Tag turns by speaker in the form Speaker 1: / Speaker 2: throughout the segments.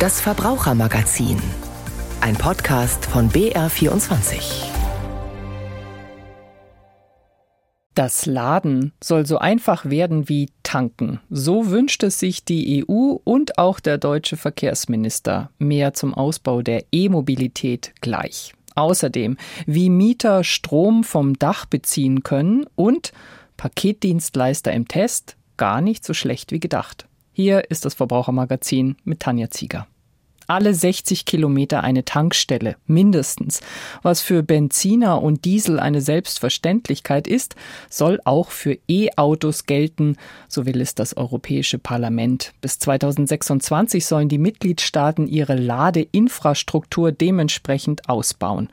Speaker 1: Das Verbrauchermagazin. Ein Podcast von BR24.
Speaker 2: Das Laden soll so einfach werden wie tanken. So wünscht es sich die EU und auch der deutsche Verkehrsminister. Mehr zum Ausbau der E-Mobilität gleich. Außerdem, wie Mieter Strom vom Dach beziehen können und Paketdienstleister im Test gar nicht so schlecht wie gedacht. Hier ist das Verbrauchermagazin mit Tanja Zieger alle 60 Kilometer eine Tankstelle, mindestens. Was für Benziner und Diesel eine Selbstverständlichkeit ist, soll auch für E-Autos gelten, so will es das Europäische Parlament. Bis 2026 sollen die Mitgliedstaaten ihre Ladeinfrastruktur dementsprechend ausbauen.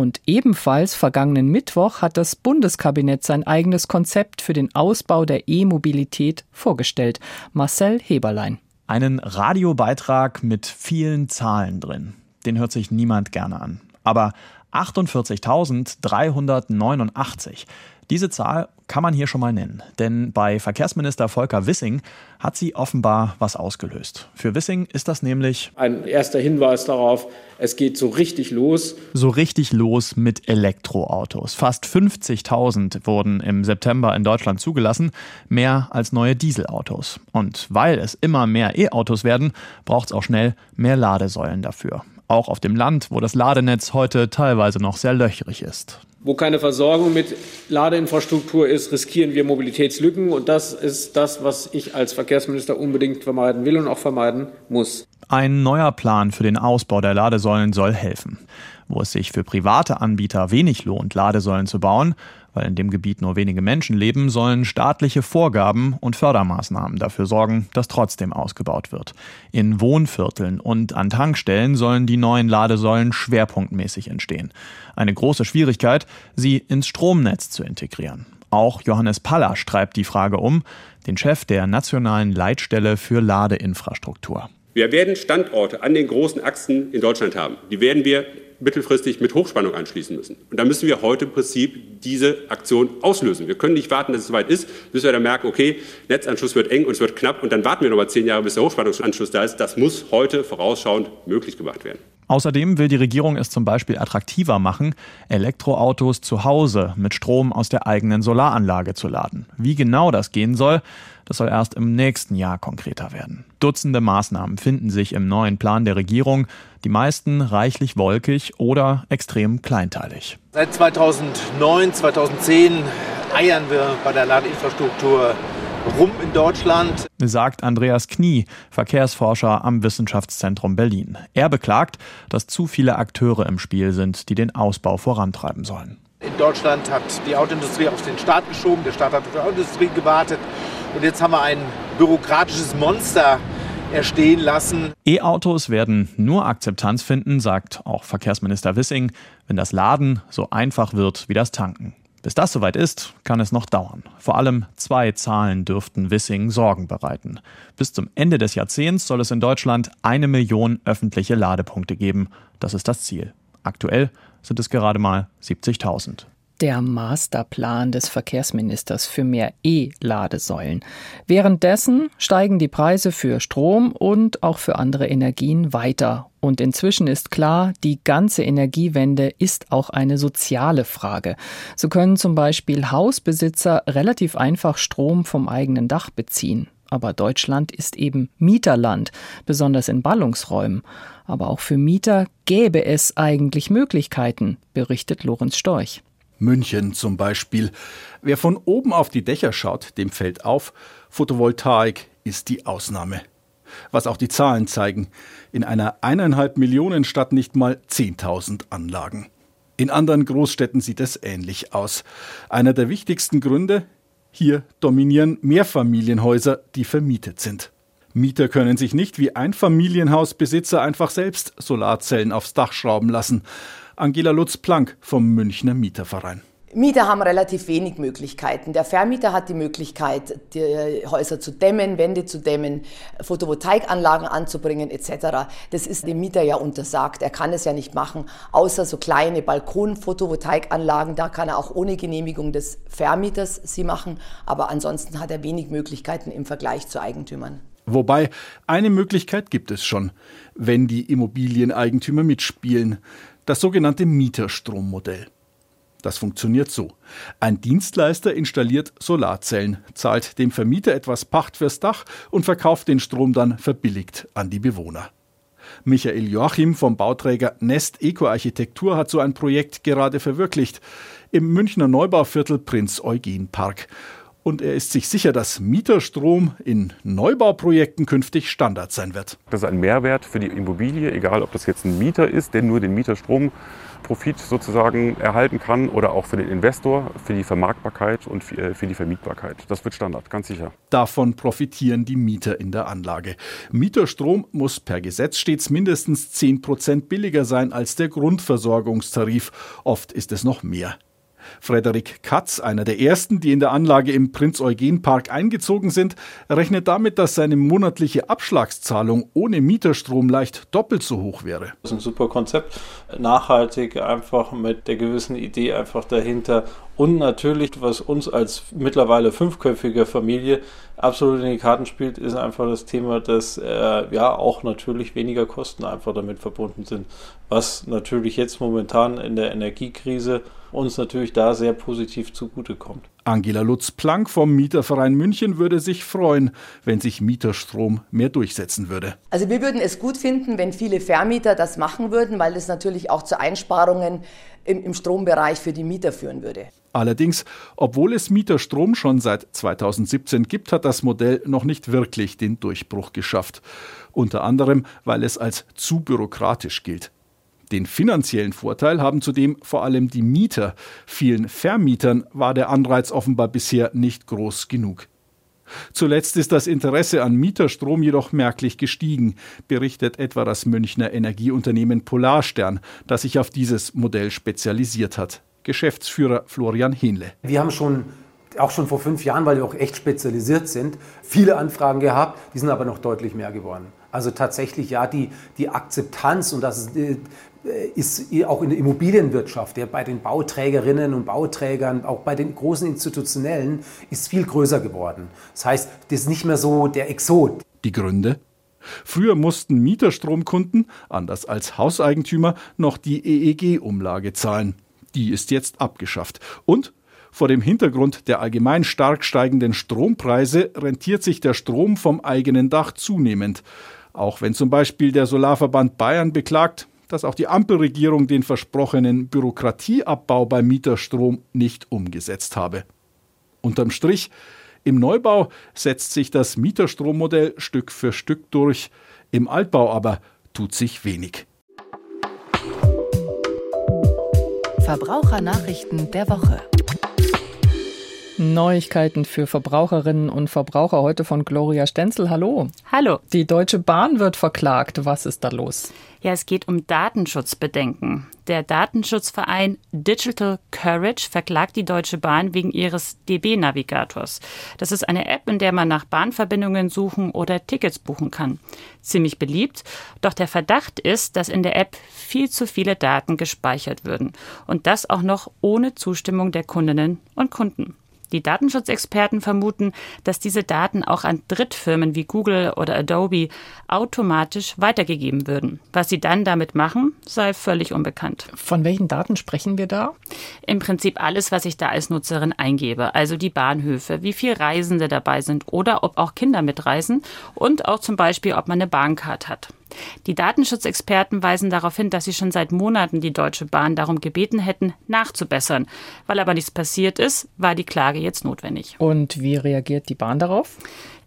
Speaker 2: Und ebenfalls vergangenen Mittwoch hat das Bundeskabinett sein eigenes Konzept für den Ausbau der E-Mobilität vorgestellt. Marcel Heberlein.
Speaker 3: Einen Radiobeitrag mit vielen Zahlen drin. Den hört sich niemand gerne an. Aber 48.389. Diese Zahl kann man hier schon mal nennen, denn bei Verkehrsminister Volker Wissing hat sie offenbar was ausgelöst. Für Wissing ist das nämlich
Speaker 4: ein erster Hinweis darauf, es geht so richtig los.
Speaker 3: So richtig los mit Elektroautos. Fast 50.000 wurden im September in Deutschland zugelassen, mehr als neue Dieselautos. Und weil es immer mehr E-Autos werden, braucht es auch schnell mehr Ladesäulen dafür. Auch auf dem Land, wo das Ladenetz heute teilweise noch sehr löchrig ist.
Speaker 4: Wo keine Versorgung mit Ladeinfrastruktur ist, riskieren wir Mobilitätslücken. Und das ist das, was ich als Verkehrsminister unbedingt vermeiden will und auch vermeiden muss.
Speaker 3: Ein neuer Plan für den Ausbau der Ladesäulen soll helfen. Wo es sich für private Anbieter wenig lohnt, Ladesäulen zu bauen, weil in dem Gebiet nur wenige Menschen leben, sollen staatliche Vorgaben und Fördermaßnahmen dafür sorgen, dass trotzdem ausgebaut wird. In Wohnvierteln und an Tankstellen sollen die neuen Ladesäulen schwerpunktmäßig entstehen. Eine große Schwierigkeit, sie ins Stromnetz zu integrieren. Auch Johannes Pallasch treibt die Frage um, den Chef der nationalen Leitstelle für Ladeinfrastruktur.
Speaker 5: Wir werden Standorte an den großen Achsen in Deutschland haben. Die werden wir mittelfristig mit Hochspannung anschließen müssen. Und da müssen wir heute im Prinzip diese Aktion auslösen. Wir können nicht warten, dass es soweit ist, bis wir dann merken, okay, Netzanschluss wird eng und es wird knapp und dann warten wir noch mal zehn Jahre, bis der Hochspannungsanschluss da ist. Das muss heute vorausschauend möglich gemacht werden.
Speaker 3: Außerdem will die Regierung es zum Beispiel attraktiver machen, Elektroautos zu Hause mit Strom aus der eigenen Solaranlage zu laden. Wie genau das gehen soll, das soll erst im nächsten Jahr konkreter werden. Dutzende Maßnahmen finden sich im neuen Plan der Regierung, die meisten reichlich wolkig oder extrem kleinteilig.
Speaker 6: Seit 2009, 2010 eiern wir bei der Ladeinfrastruktur rum in Deutschland.
Speaker 3: Sagt Andreas Knie, Verkehrsforscher am Wissenschaftszentrum Berlin. Er beklagt, dass zu viele Akteure im Spiel sind, die den Ausbau vorantreiben sollen.
Speaker 6: In Deutschland hat die Autoindustrie auf den Staat geschoben, der Staat hat auf die Autoindustrie gewartet und jetzt haben wir ein bürokratisches Monster erstehen lassen.
Speaker 3: E-Autos werden nur Akzeptanz finden, sagt auch Verkehrsminister Wissing, wenn das Laden so einfach wird wie das Tanken. Bis das soweit ist, kann es noch dauern. Vor allem zwei Zahlen dürften Wissing Sorgen bereiten. Bis zum Ende des Jahrzehnts soll es in Deutschland eine Million öffentliche Ladepunkte geben. Das ist das Ziel. Aktuell sind es gerade mal 70.000
Speaker 2: der Masterplan des Verkehrsministers für mehr E-Ladesäulen. Währenddessen steigen die Preise für Strom und auch für andere Energien weiter. Und inzwischen ist klar, die ganze Energiewende ist auch eine soziale Frage. So können zum Beispiel Hausbesitzer relativ einfach Strom vom eigenen Dach beziehen. Aber Deutschland ist eben Mieterland, besonders in Ballungsräumen. Aber auch für Mieter gäbe es eigentlich Möglichkeiten, berichtet Lorenz Storch.
Speaker 7: München zum Beispiel. Wer von oben auf die Dächer schaut, dem fällt auf, Photovoltaik ist die Ausnahme. Was auch die Zahlen zeigen. In einer eineinhalb Millionen Stadt nicht mal 10.000 Anlagen. In anderen Großstädten sieht es ähnlich aus. Einer der wichtigsten Gründe? Hier dominieren Mehrfamilienhäuser, die vermietet sind. Mieter können sich nicht wie Einfamilienhausbesitzer einfach selbst Solarzellen aufs Dach schrauben lassen. Angela Lutz-Planck vom Münchner Mieterverein.
Speaker 8: Mieter haben relativ wenig Möglichkeiten. Der Vermieter hat die Möglichkeit, die Häuser zu dämmen, Wände zu dämmen, Photovoltaikanlagen anzubringen etc. Das ist dem Mieter ja untersagt. Er kann es ja nicht machen, außer so kleine Balkon-Photovoltaikanlagen. Da kann er auch ohne Genehmigung des Vermieters sie machen. Aber ansonsten hat er wenig Möglichkeiten im Vergleich zu Eigentümern.
Speaker 7: Wobei, eine Möglichkeit gibt es schon, wenn die Immobilieneigentümer mitspielen. Das sogenannte Mieterstrommodell. Das funktioniert so. Ein Dienstleister installiert Solarzellen, zahlt dem Vermieter etwas Pacht fürs Dach und verkauft den Strom dann verbilligt an die Bewohner. Michael Joachim vom Bauträger Nest Eco Architektur hat so ein Projekt gerade verwirklicht im Münchner Neubauviertel Prinz Eugen Park. Und er ist sich sicher, dass Mieterstrom in Neubauprojekten künftig Standard sein wird.
Speaker 9: Das ist ein Mehrwert für die Immobilie, egal ob das jetzt ein Mieter ist, der nur den Mieterstrom Profit sozusagen erhalten kann oder auch für den Investor, für die Vermarktbarkeit und für äh, die Vermietbarkeit. Das wird Standard, ganz sicher.
Speaker 7: Davon profitieren die Mieter in der Anlage. Mieterstrom muss per Gesetz stets mindestens 10 Prozent billiger sein als der Grundversorgungstarif. Oft ist es noch mehr. Frederik Katz, einer der ersten, die in der Anlage im Prinz-Eugen-Park eingezogen sind, rechnet damit, dass seine monatliche Abschlagszahlung ohne Mieterstrom leicht doppelt so hoch wäre.
Speaker 10: Das ist ein super Konzept, nachhaltig, einfach mit der gewissen Idee einfach dahinter. Und natürlich, was uns als mittlerweile fünfköpfige Familie absolut in die Karten spielt, ist einfach das Thema, dass äh, ja auch natürlich weniger Kosten einfach damit verbunden sind, was natürlich jetzt momentan in der Energiekrise uns natürlich da sehr positiv zugutekommt.
Speaker 7: Angela Lutz-Planck vom Mieterverein München würde sich freuen, wenn sich Mieterstrom mehr durchsetzen würde.
Speaker 8: Also wir würden es gut finden, wenn viele Vermieter das machen würden, weil es natürlich auch zu Einsparungen im, im Strombereich für die Mieter führen würde.
Speaker 7: Allerdings, obwohl es Mieterstrom schon seit 2017 gibt, hat das Modell noch nicht wirklich den Durchbruch geschafft. Unter anderem, weil es als zu bürokratisch gilt. Den finanziellen Vorteil haben zudem vor allem die Mieter. Vielen Vermietern war der Anreiz offenbar bisher nicht groß genug. Zuletzt ist das Interesse an Mieterstrom jedoch merklich gestiegen, berichtet etwa das Münchner Energieunternehmen Polarstern, das sich auf dieses Modell spezialisiert hat. Geschäftsführer Florian Henle.
Speaker 11: Wir haben schon auch schon vor fünf Jahren, weil wir auch echt spezialisiert sind, viele Anfragen gehabt, die sind aber noch deutlich mehr geworden. Also tatsächlich, ja, die, die Akzeptanz und das äh, ist auch in der Immobilienwirtschaft, ja, bei den Bauträgerinnen und Bauträgern, auch bei den großen Institutionellen, ist viel größer geworden. Das heißt, das ist nicht mehr so der Exot.
Speaker 7: Die Gründe? Früher mussten Mieterstromkunden, anders als Hauseigentümer, noch die EEG-Umlage zahlen. Die ist jetzt abgeschafft. Und vor dem Hintergrund der allgemein stark steigenden Strompreise rentiert sich der Strom vom eigenen Dach zunehmend. Auch wenn zum Beispiel der Solarverband Bayern beklagt, dass auch die Ampelregierung den versprochenen Bürokratieabbau beim Mieterstrom nicht umgesetzt habe. Unterm Strich, im Neubau setzt sich das Mieterstrommodell Stück für Stück durch, im Altbau aber tut sich wenig.
Speaker 1: Verbrauchernachrichten der Woche.
Speaker 2: Neuigkeiten für Verbraucherinnen und Verbraucher heute von Gloria Stenzel. Hallo.
Speaker 12: Hallo.
Speaker 2: Die Deutsche Bahn wird verklagt. Was ist da los?
Speaker 12: Ja, es geht um Datenschutzbedenken. Der Datenschutzverein Digital Courage verklagt die Deutsche Bahn wegen ihres DB-Navigators. Das ist eine App, in der man nach Bahnverbindungen suchen oder Tickets buchen kann. Ziemlich beliebt, doch der Verdacht ist, dass in der App viel zu viele Daten gespeichert würden. Und das auch noch ohne Zustimmung der Kundinnen und Kunden. Die Datenschutzexperten vermuten, dass diese Daten auch an Drittfirmen wie Google oder Adobe automatisch weitergegeben würden. Was sie dann damit machen, sei völlig unbekannt.
Speaker 2: Von welchen Daten sprechen wir da?
Speaker 12: Im Prinzip alles, was ich da als Nutzerin eingebe, also die Bahnhöfe, wie viele Reisende dabei sind oder ob auch Kinder mitreisen und auch zum Beispiel, ob man eine Bahncard hat. Die Datenschutzexperten weisen darauf hin, dass sie schon seit Monaten die Deutsche Bahn darum gebeten hätten, nachzubessern. Weil aber nichts passiert ist, war die Klage jetzt notwendig.
Speaker 2: Und wie reagiert die Bahn darauf?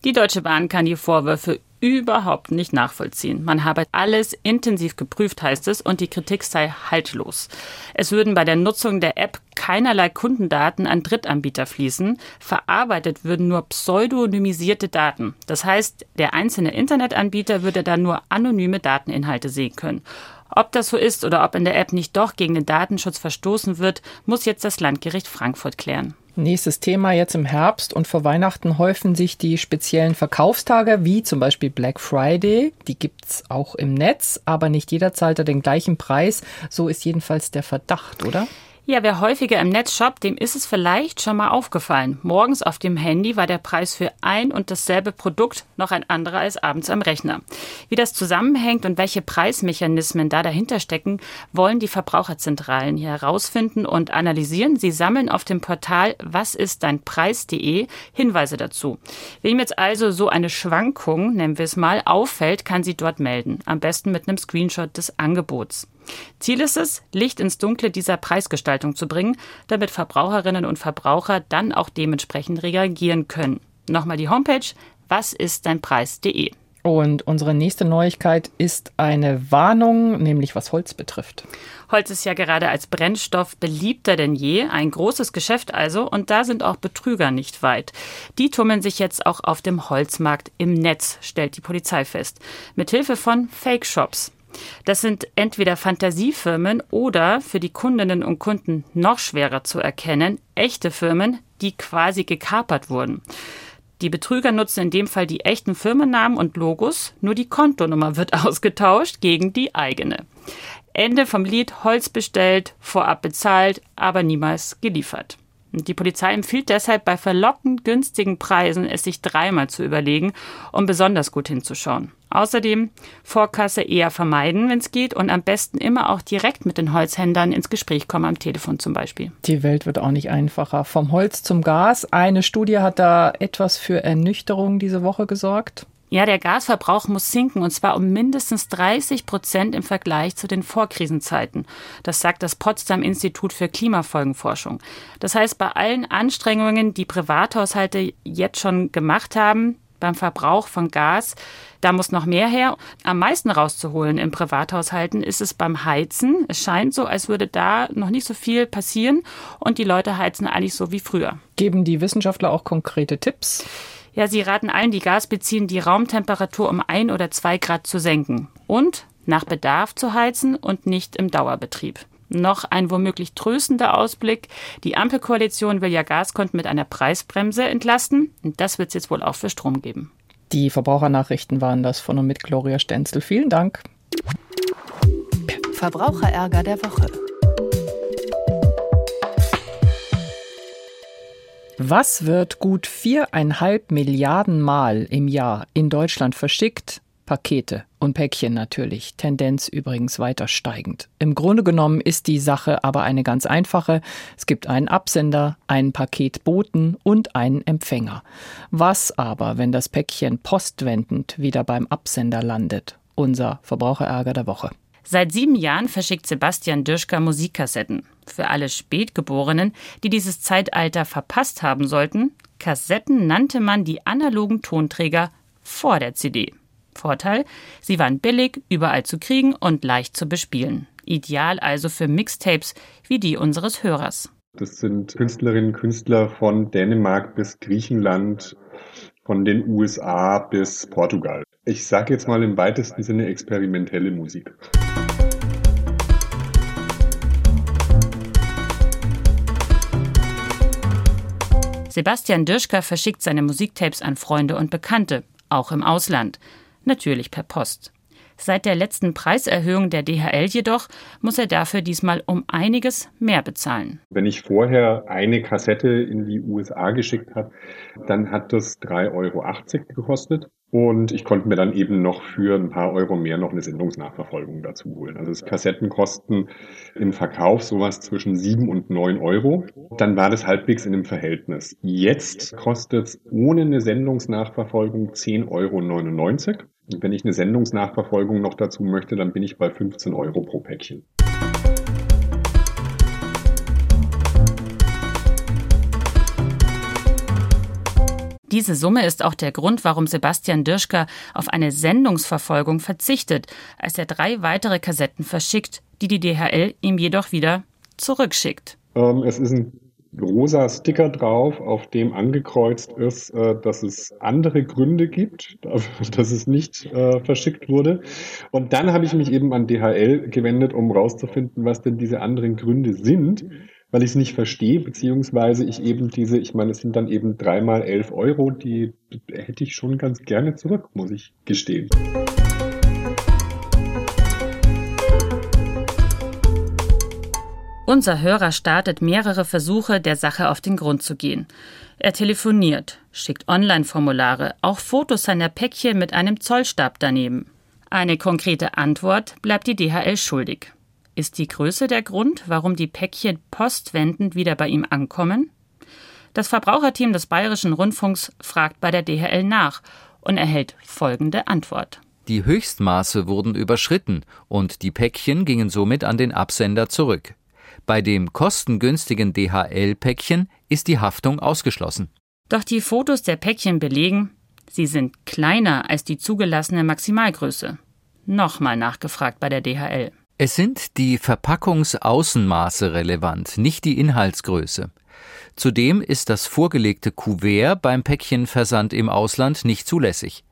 Speaker 12: Die Deutsche Bahn kann die Vorwürfe überhaupt nicht nachvollziehen. Man habe alles intensiv geprüft, heißt es, und die Kritik sei haltlos. Es würden bei der Nutzung der App keinerlei Kundendaten an Drittanbieter fließen. Verarbeitet würden nur pseudonymisierte Daten. Das heißt, der einzelne Internetanbieter würde dann nur anonyme Dateninhalte sehen können. Ob das so ist oder ob in der App nicht doch gegen den Datenschutz verstoßen wird, muss jetzt das Landgericht Frankfurt klären.
Speaker 2: Nächstes Thema jetzt im Herbst und vor Weihnachten häufen sich die speziellen Verkaufstage, wie zum Beispiel Black Friday. Die gibt's auch im Netz, aber nicht jeder zahlt da den gleichen Preis. So ist jedenfalls der Verdacht, oder?
Speaker 12: Ja, wer häufiger im Netz shoppt, dem ist es vielleicht schon mal aufgefallen. Morgens auf dem Handy war der Preis für ein und dasselbe Produkt noch ein anderer als abends am Rechner. Wie das zusammenhängt und welche Preismechanismen da dahinter stecken, wollen die Verbraucherzentralen hier herausfinden und analysieren. Sie sammeln auf dem Portal wasistdeinpreis.de Hinweise dazu. Wem jetzt also so eine Schwankung, nennen wir es mal, auffällt, kann sie dort melden. Am besten mit einem Screenshot des Angebots. Ziel ist es, Licht ins Dunkle dieser Preisgestaltung zu bringen, damit Verbraucherinnen und Verbraucher dann auch dementsprechend reagieren können. Nochmal die Homepage wasistdeinpreis.de.
Speaker 2: Und unsere nächste Neuigkeit ist eine Warnung, nämlich was Holz betrifft.
Speaker 12: Holz ist ja gerade als Brennstoff beliebter denn je, ein großes Geschäft also, und da sind auch Betrüger nicht weit. Die tummeln sich jetzt auch auf dem Holzmarkt im Netz, stellt die Polizei fest, mit Hilfe von Fake-Shops. Das sind entweder Fantasiefirmen oder für die Kundinnen und Kunden noch schwerer zu erkennen, echte Firmen, die quasi gekapert wurden. Die Betrüger nutzen in dem Fall die echten Firmennamen und Logos, nur die Kontonummer wird ausgetauscht gegen die eigene. Ende vom Lied Holz bestellt, vorab bezahlt, aber niemals geliefert. Die Polizei empfiehlt deshalb bei verlockend günstigen Preisen, es sich dreimal zu überlegen, um besonders gut hinzuschauen. Außerdem Vorkasse eher vermeiden, wenn es geht, und am besten immer auch direkt mit den Holzhändlern ins Gespräch kommen, am Telefon zum Beispiel.
Speaker 2: Die Welt wird auch nicht einfacher. Vom Holz zum Gas. Eine Studie hat da etwas für Ernüchterung diese Woche gesorgt.
Speaker 12: Ja, der Gasverbrauch muss sinken und zwar um mindestens 30 Prozent im Vergleich zu den Vorkrisenzeiten. Das sagt das Potsdam Institut für Klimafolgenforschung. Das heißt, bei allen Anstrengungen, die Privathaushalte jetzt schon gemacht haben, beim Verbrauch von Gas, da muss noch mehr her. Am meisten rauszuholen in Privathaushalten ist es beim Heizen. Es scheint so, als würde da noch nicht so viel passieren und die Leute heizen eigentlich so wie früher.
Speaker 2: Geben die Wissenschaftler auch konkrete Tipps?
Speaker 12: Ja, sie raten allen, die Gas beziehen, die Raumtemperatur um ein oder zwei Grad zu senken und nach Bedarf zu heizen und nicht im Dauerbetrieb. Noch ein womöglich tröstender Ausblick. Die Ampelkoalition will ja Gaskonten mit einer Preisbremse entlasten. Und das wird es jetzt wohl auch für Strom geben.
Speaker 2: Die Verbrauchernachrichten waren das von und mit Gloria Stenzel. Vielen Dank.
Speaker 1: Verbraucherärger der Woche.
Speaker 2: Was wird gut viereinhalb Milliarden Mal im Jahr in Deutschland verschickt? Pakete und Päckchen natürlich, Tendenz übrigens weiter steigend. Im Grunde genommen ist die Sache aber eine ganz einfache. Es gibt einen Absender, einen Paketboten und einen Empfänger. Was aber, wenn das Päckchen postwendend wieder beim Absender landet? Unser Verbraucherärger der Woche.
Speaker 12: Seit sieben Jahren verschickt Sebastian Dirschka Musikkassetten. Für alle Spätgeborenen, die dieses Zeitalter verpasst haben sollten, Kassetten nannte man die analogen Tonträger vor der CD. Vorteil, sie waren billig, überall zu kriegen und leicht zu bespielen. Ideal also für Mixtapes wie die unseres Hörers.
Speaker 13: Das sind Künstlerinnen und Künstler von Dänemark bis Griechenland, von den USA bis Portugal. Ich sage jetzt mal im weitesten Sinne experimentelle Musik.
Speaker 12: Sebastian Dirschka verschickt seine Musiktapes an Freunde und Bekannte, auch im Ausland natürlich per Post. Seit der letzten Preiserhöhung der DHL jedoch muss er dafür diesmal um einiges mehr bezahlen.
Speaker 13: Wenn ich vorher eine Kassette in die USA geschickt habe, dann hat das 3,80 Euro gekostet. Und ich konnte mir dann eben noch für ein paar Euro mehr noch eine Sendungsnachverfolgung dazu holen. Also Kassetten kosten im Verkauf sowas zwischen 7 und 9 Euro. Dann war das halbwegs in dem Verhältnis. Jetzt kostet es ohne eine Sendungsnachverfolgung 10,99 Euro. Und wenn ich eine Sendungsnachverfolgung noch dazu möchte, dann bin ich bei 15 Euro pro Päckchen.
Speaker 12: Diese Summe ist auch der Grund, warum Sebastian Dirschka auf eine Sendungsverfolgung verzichtet, als er drei weitere Kassetten verschickt, die die DHL ihm jedoch wieder zurückschickt.
Speaker 13: Ähm, es ist ein rosa Sticker drauf, auf dem angekreuzt ist, äh, dass es andere Gründe gibt, dass es nicht äh, verschickt wurde. Und dann habe ich mich eben an DHL gewendet, um rauszufinden, was denn diese anderen Gründe sind, weil ich es nicht verstehe, beziehungsweise ich eben diese, ich meine, es sind dann eben dreimal elf Euro, die hätte ich schon ganz gerne zurück, muss ich gestehen.
Speaker 12: Unser Hörer startet mehrere Versuche, der Sache auf den Grund zu gehen. Er telefoniert, schickt Online-Formulare, auch Fotos seiner Päckchen mit einem Zollstab daneben. Eine konkrete Antwort bleibt die DHL schuldig. Ist die Größe der Grund, warum die Päckchen postwendend wieder bei ihm ankommen? Das Verbraucherteam des Bayerischen Rundfunks fragt bei der DHL nach und erhält folgende Antwort.
Speaker 14: Die Höchstmaße wurden überschritten und die Päckchen gingen somit an den Absender zurück. Bei dem kostengünstigen DHL-Päckchen ist die Haftung ausgeschlossen.
Speaker 12: Doch die Fotos der Päckchen belegen, sie sind kleiner als die zugelassene Maximalgröße. Nochmal nachgefragt bei der DHL.
Speaker 14: Es sind die Verpackungsaußenmaße relevant, nicht die Inhaltsgröße. Zudem ist das vorgelegte Kuvert beim Päckchenversand im Ausland nicht zulässig.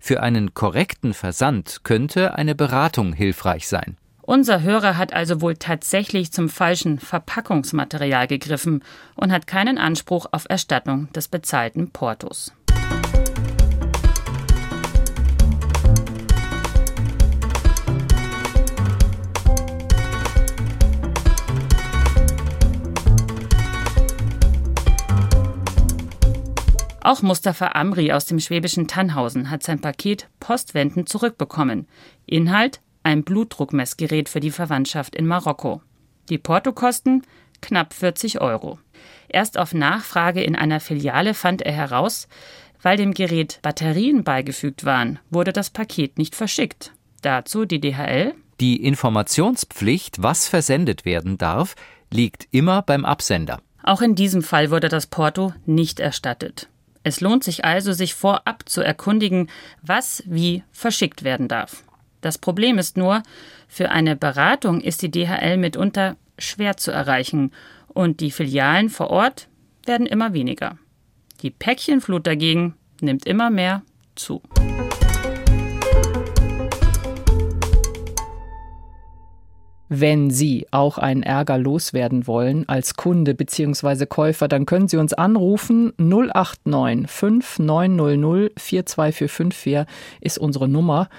Speaker 14: Für einen korrekten Versand könnte eine Beratung hilfreich sein.
Speaker 12: Unser Hörer hat also wohl tatsächlich zum falschen Verpackungsmaterial gegriffen und hat keinen Anspruch auf Erstattung des bezahlten Portos. Auch Mustafa Amri aus dem schwäbischen Tannhausen hat sein Paket postwendend zurückbekommen. Inhalt ein Blutdruckmessgerät für die Verwandtschaft in Marokko. Die Portokosten knapp 40 Euro. Erst auf Nachfrage in einer Filiale fand er heraus, weil dem Gerät Batterien beigefügt waren, wurde das Paket nicht verschickt. Dazu die DHL.
Speaker 14: Die Informationspflicht, was versendet werden darf, liegt immer beim Absender.
Speaker 12: Auch in diesem Fall wurde das Porto nicht erstattet. Es lohnt sich also, sich vorab zu erkundigen, was wie verschickt werden darf. Das Problem ist nur, für eine Beratung ist die DHL mitunter schwer zu erreichen und die Filialen vor Ort werden immer weniger. Die Päckchenflut dagegen nimmt immer mehr zu.
Speaker 2: Wenn Sie auch einen Ärger loswerden wollen als Kunde bzw. Käufer, dann können Sie uns anrufen. 089 5900 42454 ist unsere Nummer.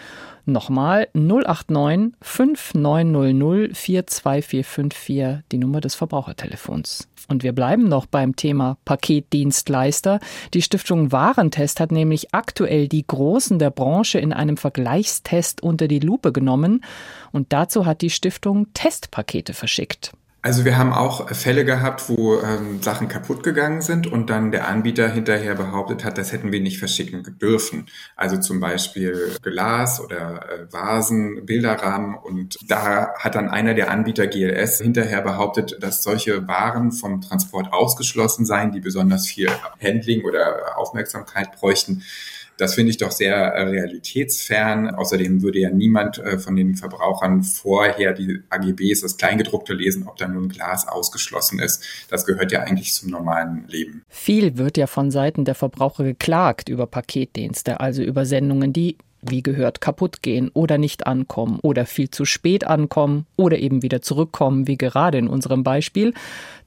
Speaker 2: Nochmal 089 5900 42454, die Nummer des Verbrauchertelefons. Und wir bleiben noch beim Thema Paketdienstleister. Die Stiftung Warentest hat nämlich aktuell die Großen der Branche in einem Vergleichstest unter die Lupe genommen. Und dazu hat die Stiftung Testpakete verschickt.
Speaker 15: Also wir haben auch Fälle gehabt, wo ähm, Sachen kaputt gegangen sind und dann der Anbieter hinterher behauptet hat, das hätten wir nicht verschicken dürfen. Also zum Beispiel Glas oder äh, Vasen, Bilderrahmen und da hat dann einer der Anbieter GLS hinterher behauptet, dass solche Waren vom Transport ausgeschlossen seien, die besonders viel Handling oder Aufmerksamkeit bräuchten. Das finde ich doch sehr äh, realitätsfern. Außerdem würde ja niemand äh, von den Verbrauchern vorher die AGBs, das Kleingedruckte lesen, ob da nun Glas ausgeschlossen ist. Das gehört ja eigentlich zum normalen Leben.
Speaker 2: Viel wird ja von Seiten der Verbraucher geklagt über Paketdienste, also über Sendungen, die wie gehört, kaputt gehen oder nicht ankommen oder viel zu spät ankommen oder eben wieder zurückkommen, wie gerade in unserem Beispiel.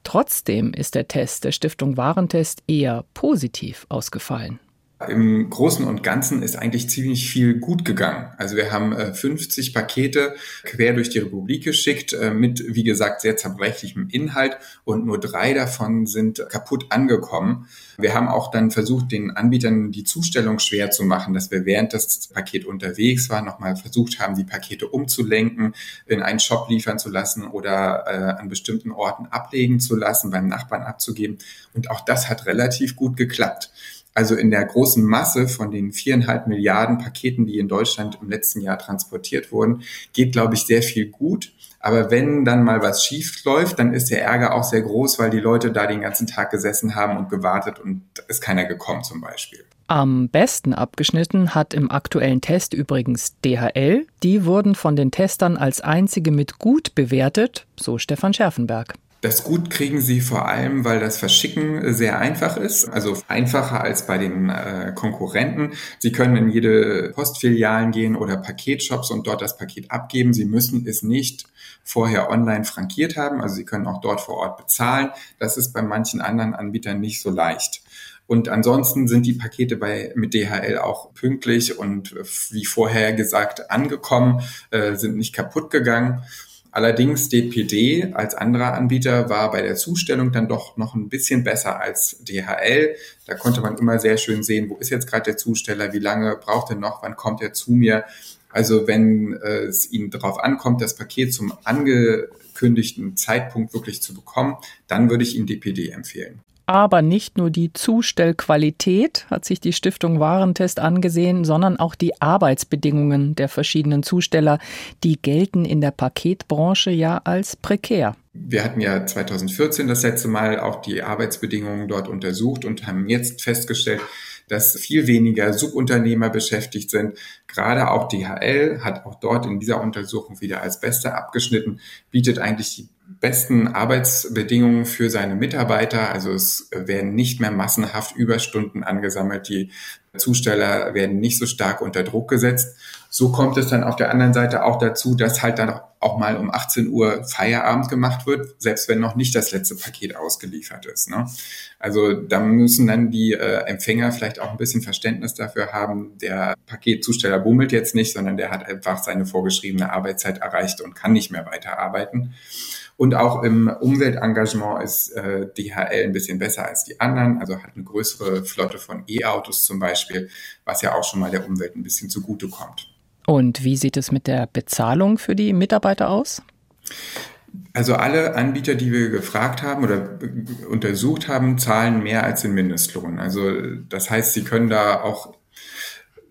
Speaker 2: Trotzdem ist der Test der Stiftung Warentest eher positiv ausgefallen.
Speaker 15: Im Großen und Ganzen ist eigentlich ziemlich viel gut gegangen. Also wir haben 50 äh, Pakete quer durch die Republik geschickt äh, mit, wie gesagt, sehr zerbrechlichem Inhalt und nur drei davon sind kaputt angekommen. Wir haben auch dann versucht, den Anbietern die Zustellung schwer zu machen, dass wir während das Paket unterwegs war, nochmal versucht haben, die Pakete umzulenken, in einen Shop liefern zu lassen oder äh, an bestimmten Orten ablegen zu lassen, beim Nachbarn abzugeben. Und auch das hat relativ gut geklappt. Also in der großen Masse von den viereinhalb Milliarden Paketen, die in Deutschland im letzten Jahr transportiert wurden, geht, glaube ich, sehr viel gut. Aber wenn dann mal was schief läuft, dann ist der Ärger auch sehr groß, weil die Leute da den ganzen Tag gesessen haben und gewartet und ist keiner gekommen zum Beispiel.
Speaker 2: Am besten abgeschnitten hat im aktuellen Test übrigens DHL. Die wurden von den Testern als einzige mit gut bewertet, so Stefan Scherfenberg.
Speaker 15: Das Gut kriegen sie vor allem, weil das Verschicken sehr einfach ist, also einfacher als bei den äh, Konkurrenten. Sie können in jede Postfilialen gehen oder Paketshops und dort das Paket abgeben. Sie müssen es nicht vorher online frankiert haben, also Sie können auch dort vor Ort bezahlen. Das ist bei manchen anderen Anbietern nicht so leicht. Und ansonsten sind die Pakete bei, mit DHL auch pünktlich und wie vorher gesagt angekommen, äh, sind nicht kaputt gegangen. Allerdings DPD als anderer Anbieter war bei der Zustellung dann doch noch ein bisschen besser als DHL. Da konnte man immer sehr schön sehen, wo ist jetzt gerade der Zusteller, wie lange braucht er noch, wann kommt er zu mir. Also wenn äh, es Ihnen darauf ankommt, das Paket zum angekündigten Zeitpunkt wirklich zu bekommen, dann würde ich Ihnen DPD empfehlen.
Speaker 2: Aber nicht nur die Zustellqualität hat sich die Stiftung Warentest angesehen, sondern auch die Arbeitsbedingungen der verschiedenen Zusteller. Die gelten in der Paketbranche ja als prekär.
Speaker 15: Wir hatten ja 2014 das letzte Mal auch die Arbeitsbedingungen dort untersucht und haben jetzt festgestellt, dass viel weniger Subunternehmer beschäftigt sind. Gerade auch DHL hat auch dort in dieser Untersuchung wieder als Beste abgeschnitten, bietet eigentlich die besten Arbeitsbedingungen für seine Mitarbeiter. Also es werden nicht mehr massenhaft Überstunden angesammelt. Die Zusteller werden nicht so stark unter Druck gesetzt. So kommt es dann auf der anderen Seite auch dazu, dass halt dann auch mal um 18 Uhr Feierabend gemacht wird, selbst wenn noch nicht das letzte Paket ausgeliefert ist. Ne? Also da müssen dann die äh, Empfänger vielleicht auch ein bisschen Verständnis dafür haben, der Paketzusteller bummelt jetzt nicht, sondern der hat einfach seine vorgeschriebene Arbeitszeit erreicht und kann nicht mehr weiterarbeiten. Und auch im Umweltengagement ist äh, DHL ein bisschen besser als die anderen, also hat eine größere Flotte von E-Autos zum Beispiel, was ja auch schon mal der Umwelt ein bisschen zugutekommt.
Speaker 2: Und wie sieht es mit der Bezahlung für die Mitarbeiter aus?
Speaker 15: Also alle Anbieter, die wir gefragt haben oder untersucht haben, zahlen mehr als den Mindestlohn. Also das heißt, sie können da auch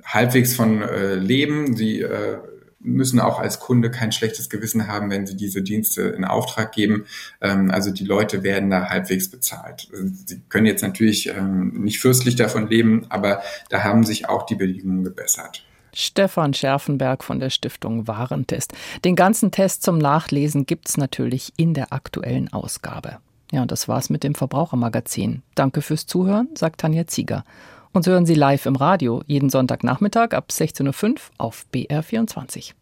Speaker 15: halbwegs von äh, leben. Sie äh, müssen auch als Kunde kein schlechtes Gewissen haben, wenn sie diese Dienste in Auftrag geben. Ähm, also die Leute werden da halbwegs bezahlt. Sie können jetzt natürlich ähm, nicht fürstlich davon leben, aber da haben sich auch die Bedingungen gebessert.
Speaker 2: Stefan Scherfenberg von der Stiftung Warentest. Den ganzen Test zum Nachlesen gibt's natürlich in der aktuellen Ausgabe. Ja, und das war's mit dem Verbrauchermagazin. Danke fürs Zuhören, sagt Tanja Zieger. Uns hören Sie live im Radio jeden Sonntagnachmittag ab 16.05 Uhr auf BR24.